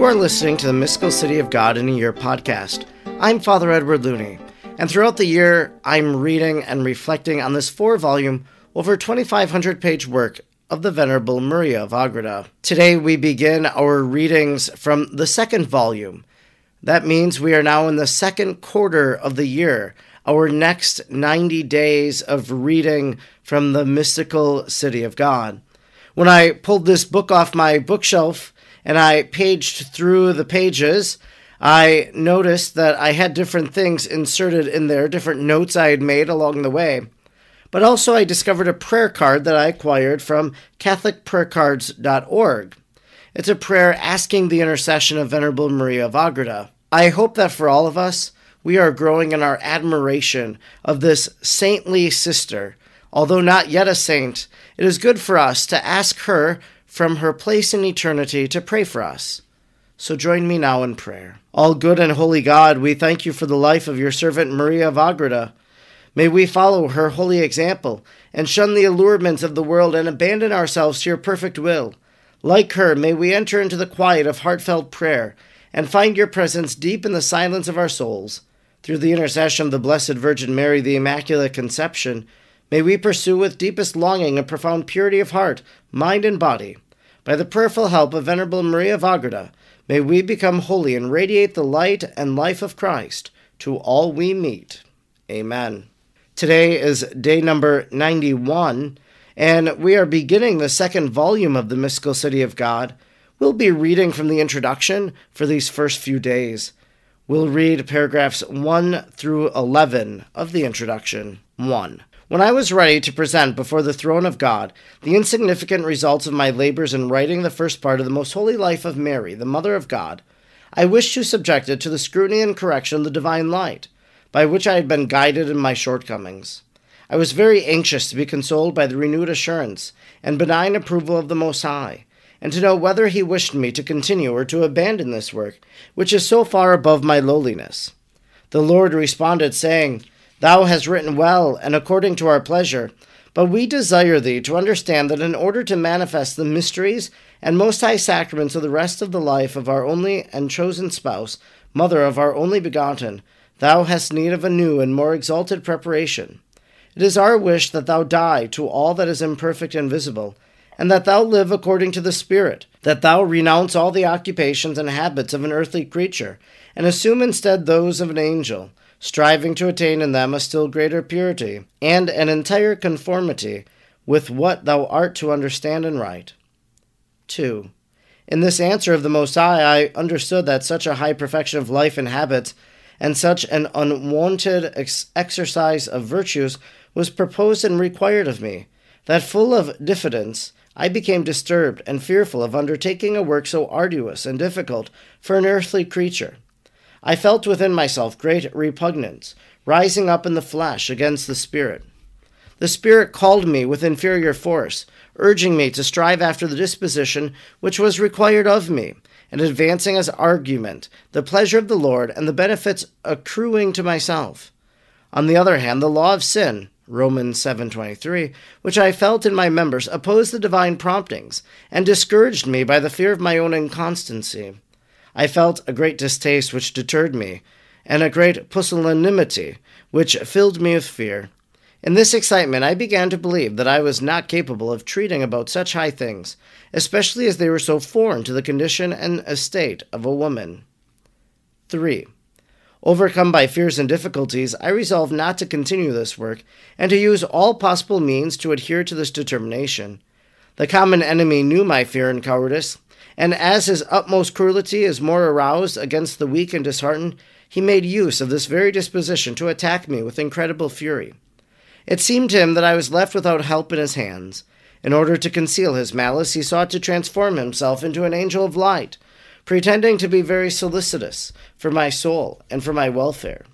You are listening to the Mystical City of God in a Year podcast. I'm Father Edward Looney, and throughout the year, I'm reading and reflecting on this four volume, over 2,500 page work of the Venerable Maria of Agreda. Today, we begin our readings from the second volume. That means we are now in the second quarter of the year, our next 90 days of reading from the mystical city of God. When I pulled this book off my bookshelf and I paged through the pages, I noticed that I had different things inserted in there, different notes I had made along the way. But also, I discovered a prayer card that I acquired from CatholicPrayerCards.org. It's a prayer asking the intercession of Venerable Maria of Agreda. I hope that for all of us, we are growing in our admiration of this saintly sister. Although not yet a saint, it is good for us to ask her from her place in eternity to pray for us. So join me now in prayer. All good and holy God, we thank you for the life of your servant Maria of Agreda. May we follow her holy example and shun the allurements of the world and abandon ourselves to your perfect will. Like her, may we enter into the quiet of heartfelt prayer and find your presence deep in the silence of our souls. Through the intercession of the Blessed Virgin Mary, the Immaculate Conception, may we pursue with deepest longing a profound purity of heart, mind, and body. By the prayerful help of Venerable Maria of Agreda, may we become holy and radiate the light and life of Christ to all we meet. Amen. Today is day number 91, and we are beginning the second volume of the Mystical City of God. We'll be reading from the introduction for these first few days. We'll read paragraphs 1 through 11 of the introduction. 1. When I was ready to present before the throne of God the insignificant results of my labors in writing the first part of the most holy life of Mary, the Mother of God, I wished to subject it to the scrutiny and correction of the divine light, by which I had been guided in my shortcomings. I was very anxious to be consoled by the renewed assurance and benign approval of the Most High and to know whether he wished me to continue or to abandon this work, which is so far above my lowliness. The Lord responded, saying, Thou hast written well, and according to our pleasure. But we desire thee to understand that in order to manifest the mysteries and most high sacraments of the rest of the life of our only and chosen spouse, mother of our only begotten, thou hast need of a new and more exalted preparation. It is our wish that thou die to all that is imperfect and visible and that thou live according to the Spirit, that thou renounce all the occupations and habits of an earthly creature, and assume instead those of an angel, striving to attain in them a still greater purity, and an entire conformity with what thou art to understand and write. 2. In this answer of the Most High, I understood that such a high perfection of life and habits, and such an unwonted ex- exercise of virtues was proposed and required of me, that full of diffidence, I became disturbed and fearful of undertaking a work so arduous and difficult for an earthly creature. I felt within myself great repugnance, rising up in the flesh against the Spirit. The Spirit called me with inferior force, urging me to strive after the disposition which was required of me, and advancing as argument the pleasure of the Lord and the benefits accruing to myself. On the other hand, the law of sin, Romans 7:23, which I felt in my members opposed the divine promptings and discouraged me by the fear of my own inconstancy. I felt a great distaste which deterred me, and a great pusillanimity which filled me with fear. In this excitement, I began to believe that I was not capable of treating about such high things, especially as they were so foreign to the condition and estate of a woman. 3. Overcome by fears and difficulties, I resolved not to continue this work, and to use all possible means to adhere to this determination. The common enemy knew my fear and cowardice, and as his utmost cruelty is more aroused against the weak and disheartened, he made use of this very disposition to attack me with incredible fury. It seemed to him that I was left without help in his hands. In order to conceal his malice, he sought to transform himself into an angel of light pretending to be very solicitous for my soul and for my welfare.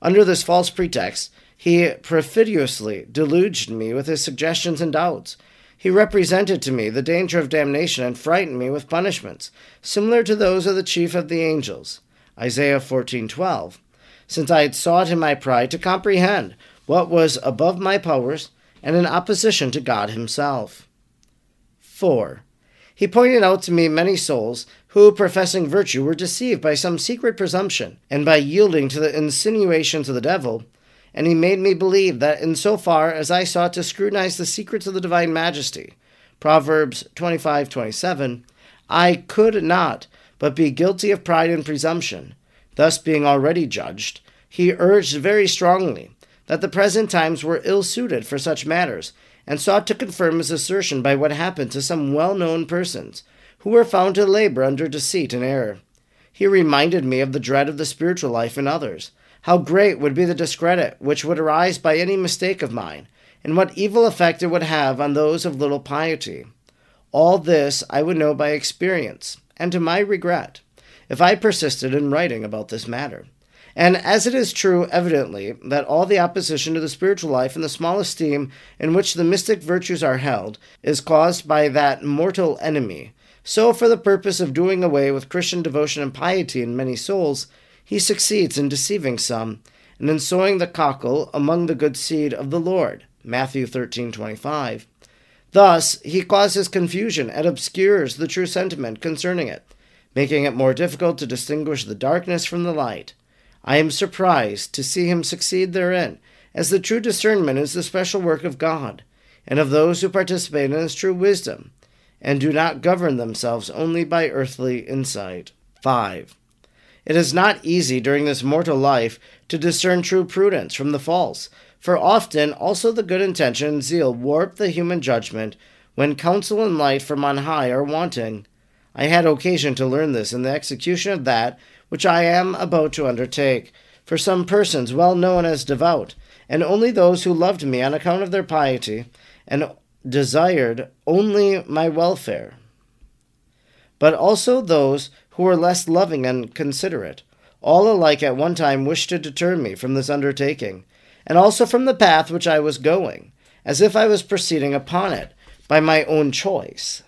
Under this false pretext, he perfidiously deluged me with his suggestions and doubts. He represented to me the danger of damnation and frightened me with punishments, similar to those of the chief of the angels. Isaiah 14:12. Since I had sought in my pride to comprehend what was above my powers and in opposition to God himself. 4. He pointed out to me many souls who, professing virtue, were deceived by some secret presumption, and by yielding to the insinuations of the devil. And he made me believe that in so far as I sought to scrutinize the secrets of the divine majesty, Proverbs 25 27, I could not but be guilty of pride and presumption. Thus, being already judged, he urged very strongly that the present times were ill suited for such matters, and sought to confirm his assertion by what happened to some well known persons, who were found to labor under deceit and error. He reminded me of the dread of the spiritual life in others, how great would be the discredit which would arise by any mistake of mine, and what evil effect it would have on those of little piety. All this I would know by experience, and to my regret, if I persisted in writing about this matter. And as it is true, evidently, that all the opposition to the spiritual life and the small esteem in which the mystic virtues are held is caused by that mortal enemy, so for the purpose of doing away with Christian devotion and piety in many souls, he succeeds in deceiving some, and in sowing the cockle among the good seed of the Lord. Matthew 13:25. Thus, he causes confusion and obscures the true sentiment concerning it, making it more difficult to distinguish the darkness from the light. I am surprised to see him succeed therein, as the true discernment is the special work of God, and of those who participate in his true wisdom, and do not govern themselves only by earthly insight. 5. It is not easy during this mortal life to discern true prudence from the false, for often also the good intention and zeal warp the human judgment when counsel and light from on high are wanting. I had occasion to learn this in the execution of that which I am about to undertake, for some persons well known as devout, and only those who loved me on account of their piety, and desired only my welfare, but also those who were less loving and considerate, all alike at one time wished to deter me from this undertaking, and also from the path which I was going, as if I was proceeding upon it by my own choice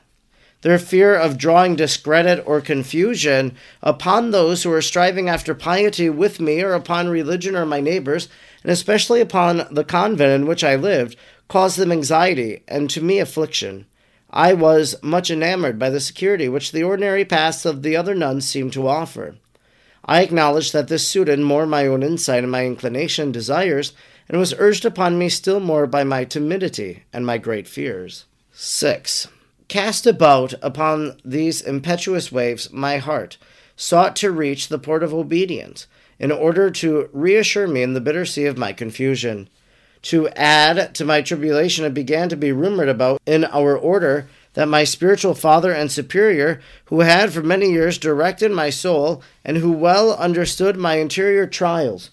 their fear of drawing discredit or confusion upon those who are striving after piety with me or upon religion or my neighbors, and especially upon the convent in which I lived, caused them anxiety and to me affliction. I was much enamored by the security which the ordinary paths of the other nuns seemed to offer. I acknowledged that this suited more my own insight and my inclination and desires, and was urged upon me still more by my timidity and my great fears. 6 cast about upon these impetuous waves, my heart sought to reach the port of obedience in order to reassure me in the bitter sea of my confusion. To add to my tribulation, it began to be rumored about in our order that my spiritual father and superior, who had for many years directed my soul and who well understood my interior trials,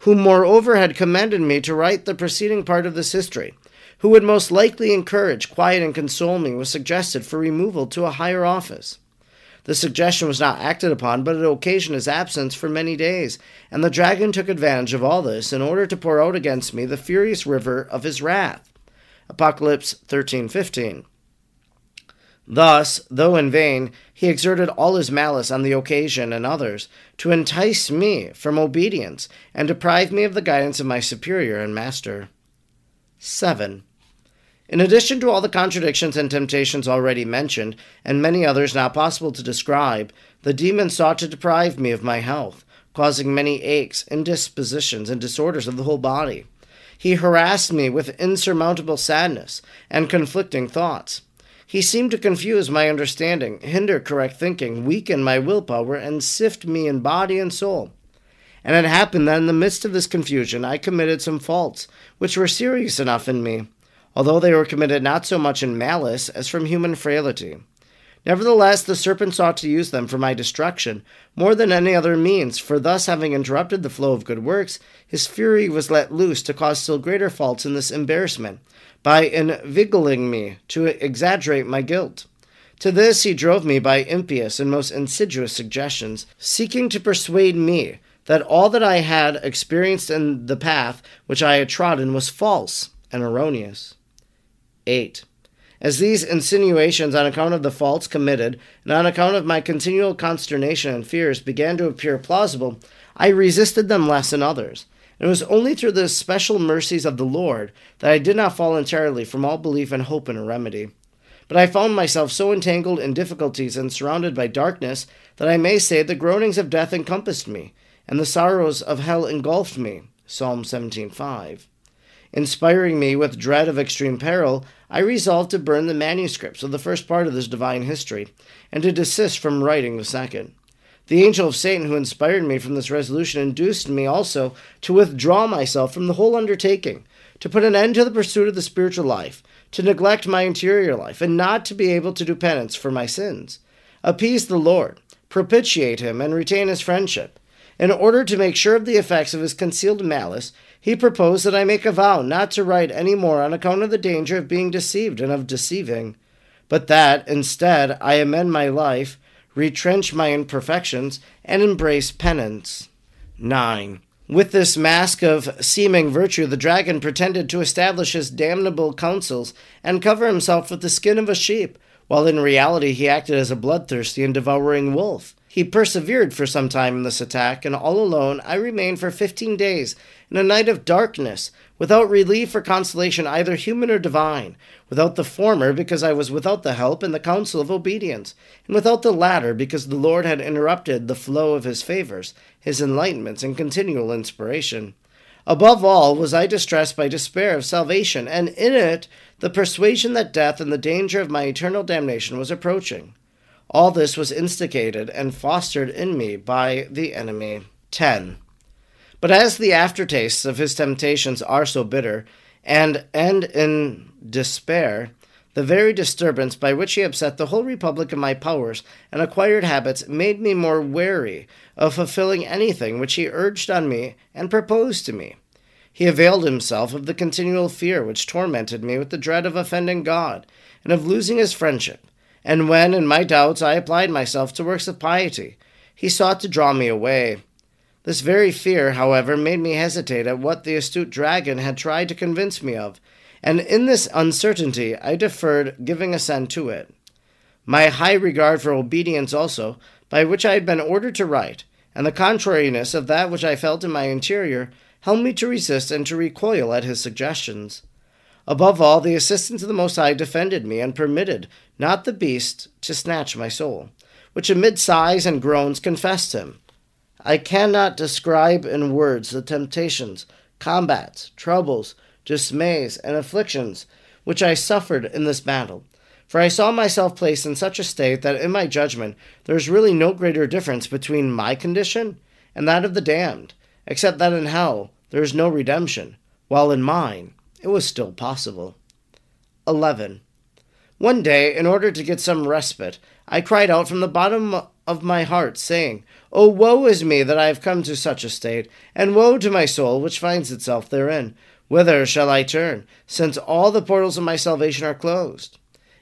who moreover had commanded me to write the preceding part of this history, who would most likely encourage, quiet, and console me, was suggested for removal to a higher office. The suggestion was not acted upon, but it occasioned his absence for many days, and the dragon took advantage of all this in order to pour out against me the furious river of his wrath. Apocalypse 13:15. Thus, though in vain, he exerted all his malice on the occasion and others to entice me from obedience and deprive me of the guidance of my superior and master. 7. In addition to all the contradictions and temptations already mentioned, and many others not possible to describe, the demon sought to deprive me of my health, causing many aches, indispositions, and disorders of the whole body. He harassed me with insurmountable sadness and conflicting thoughts. He seemed to confuse my understanding, hinder correct thinking, weaken my willpower, and sift me in body and soul. And it happened that in the midst of this confusion I committed some faults, which were serious enough in me although they were committed not so much in malice as from human frailty. Nevertheless, the serpent sought to use them for my destruction more than any other means, for thus having interrupted the flow of good works, his fury was let loose to cause still greater faults in this embarrassment, by invigiling me to exaggerate my guilt. To this he drove me by impious and most insidious suggestions, seeking to persuade me that all that I had experienced in the path which I had trodden was false and erroneous. 8. As these insinuations, on account of the faults committed, and on account of my continual consternation and fears, began to appear plausible, I resisted them less than others. And it was only through the special mercies of the Lord that I did not fall entirely from all belief and hope in a remedy. But I found myself so entangled in difficulties and surrounded by darkness that I may say the groanings of death encompassed me, and the sorrows of hell engulfed me. Psalm 17:5. Inspiring me with dread of extreme peril, I resolved to burn the manuscripts of the first part of this divine history, and to desist from writing the second. The angel of Satan who inspired me from this resolution induced me also to withdraw myself from the whole undertaking, to put an end to the pursuit of the spiritual life, to neglect my interior life, and not to be able to do penance for my sins. Appease the Lord, propitiate him, and retain his friendship. In order to make sure of the effects of his concealed malice, he proposed that I make a vow not to write any more on account of the danger of being deceived and of deceiving, but that, instead, I amend my life, retrench my imperfections, and embrace penance. 9. With this mask of seeming virtue, the dragon pretended to establish his damnable counsels and cover himself with the skin of a sheep, while in reality he acted as a bloodthirsty and devouring wolf. He persevered for some time in this attack, and all alone I remained for fifteen days in a night of darkness, without relief or consolation either human or divine, without the former because I was without the help and the counsel of obedience, and without the latter because the Lord had interrupted the flow of his favors, his enlightenments, and continual inspiration. Above all, was I distressed by despair of salvation, and in it the persuasion that death and the danger of my eternal damnation was approaching. All this was instigated and fostered in me by the enemy. 10. But as the aftertastes of his temptations are so bitter, and end in despair, the very disturbance by which he upset the whole republic of my powers and acquired habits made me more wary of fulfilling anything which he urged on me and proposed to me. He availed himself of the continual fear which tormented me with the dread of offending God and of losing his friendship and when, in my doubts, I applied myself to works of piety, he sought to draw me away. This very fear, however, made me hesitate at what the astute dragon had tried to convince me of, and in this uncertainty I deferred giving assent to it. My high regard for obedience also, by which I had been ordered to write, and the contrariness of that which I felt in my interior, held me to resist and to recoil at his suggestions. Above all, the assistance of the Most High defended me and permitted not the beast to snatch my soul, which amid sighs and groans confessed him. I cannot describe in words the temptations, combats, troubles, dismays, and afflictions which I suffered in this battle. For I saw myself placed in such a state that, in my judgment, there is really no greater difference between my condition and that of the damned, except that in hell there is no redemption, while in mine it was still possible. 11. One day, in order to get some respite, I cried out from the bottom of my heart, saying, Oh, woe is me that I have come to such a state, and woe to my soul which finds itself therein. Whither shall I turn, since all the portals of my salvation are closed?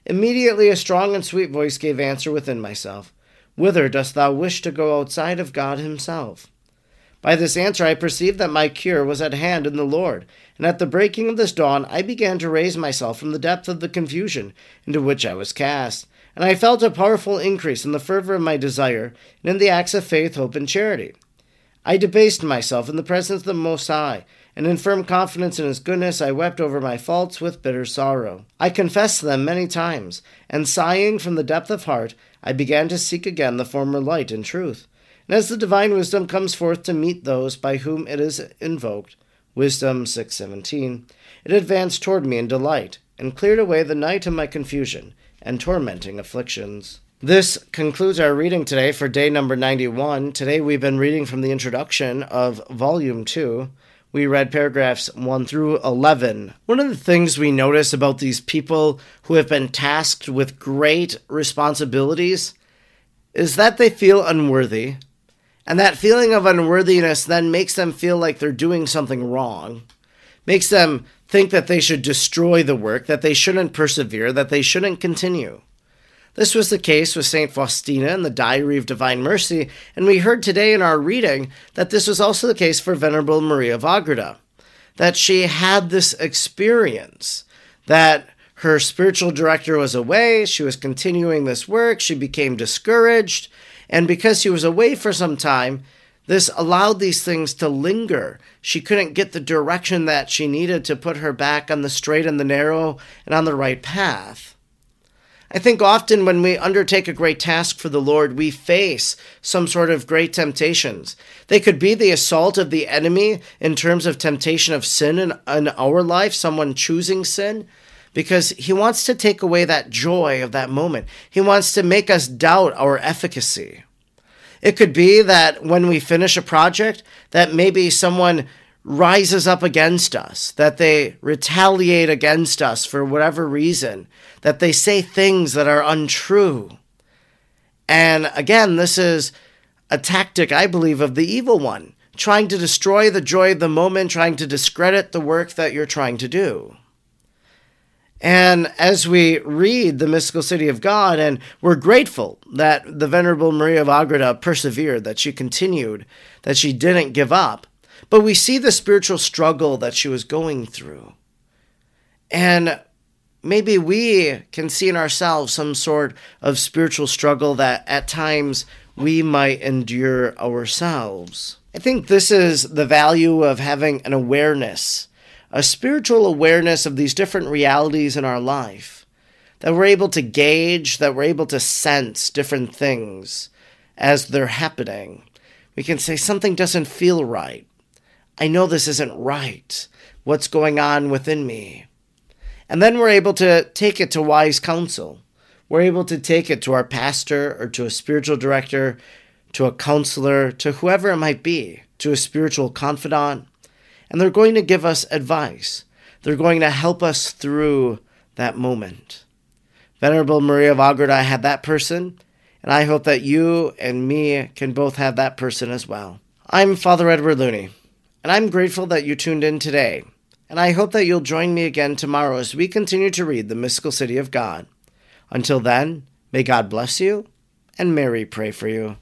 Immediately a strong and sweet voice gave answer within myself, Whither dost thou wish to go outside of God Himself? By this answer I perceived that my cure was at hand in the Lord, and at the breaking of this dawn I began to raise myself from the depth of the confusion into which I was cast, and I felt a powerful increase in the fervor of my desire and in the acts of faith, hope, and charity. I debased myself in the presence of the Most High, and in firm confidence in His goodness I wept over my faults with bitter sorrow. I confessed them many times, and sighing from the depth of heart, I began to seek again the former light and truth. And as the divine wisdom comes forth to meet those by whom it is invoked, Wisdom 6:17, it advanced toward me in delight and cleared away the night of my confusion and tormenting afflictions. This concludes our reading today for day number 91. Today we've been reading from the introduction of volume 2. We read paragraphs 1 through 11. One of the things we notice about these people who have been tasked with great responsibilities is that they feel unworthy and that feeling of unworthiness then makes them feel like they're doing something wrong, makes them think that they should destroy the work, that they shouldn't persevere, that they shouldn't continue. This was the case with St. Faustina in the Diary of Divine Mercy, and we heard today in our reading that this was also the case for Venerable Maria of Agreda, that she had this experience that her spiritual director was away, she was continuing this work, she became discouraged, and because she was away for some time, this allowed these things to linger. She couldn't get the direction that she needed to put her back on the straight and the narrow and on the right path. I think often when we undertake a great task for the Lord, we face some sort of great temptations. They could be the assault of the enemy in terms of temptation of sin in, in our life, someone choosing sin, because he wants to take away that joy of that moment. He wants to make us doubt our efficacy. It could be that when we finish a project, that maybe someone rises up against us, that they retaliate against us for whatever reason, that they say things that are untrue. And again, this is a tactic, I believe, of the evil one, trying to destroy the joy of the moment, trying to discredit the work that you're trying to do. And as we read the mystical city of God, and we're grateful that the Venerable Maria of Agreda persevered, that she continued, that she didn't give up, but we see the spiritual struggle that she was going through. And maybe we can see in ourselves some sort of spiritual struggle that at times we might endure ourselves. I think this is the value of having an awareness, a spiritual awareness of these different realities in our life, that we're able to gauge, that we're able to sense different things as they're happening. We can say something doesn't feel right. I know this isn't right. What's going on within me? And then we're able to take it to wise counsel. We're able to take it to our pastor or to a spiritual director, to a counselor, to whoever it might be, to a spiritual confidant. And they're going to give us advice. They're going to help us through that moment. Venerable Maria of Agreda had that person, and I hope that you and me can both have that person as well. I'm Father Edward Looney. And I'm grateful that you tuned in today. And I hope that you'll join me again tomorrow as we continue to read the mystical city of God. Until then, may God bless you and Mary pray for you.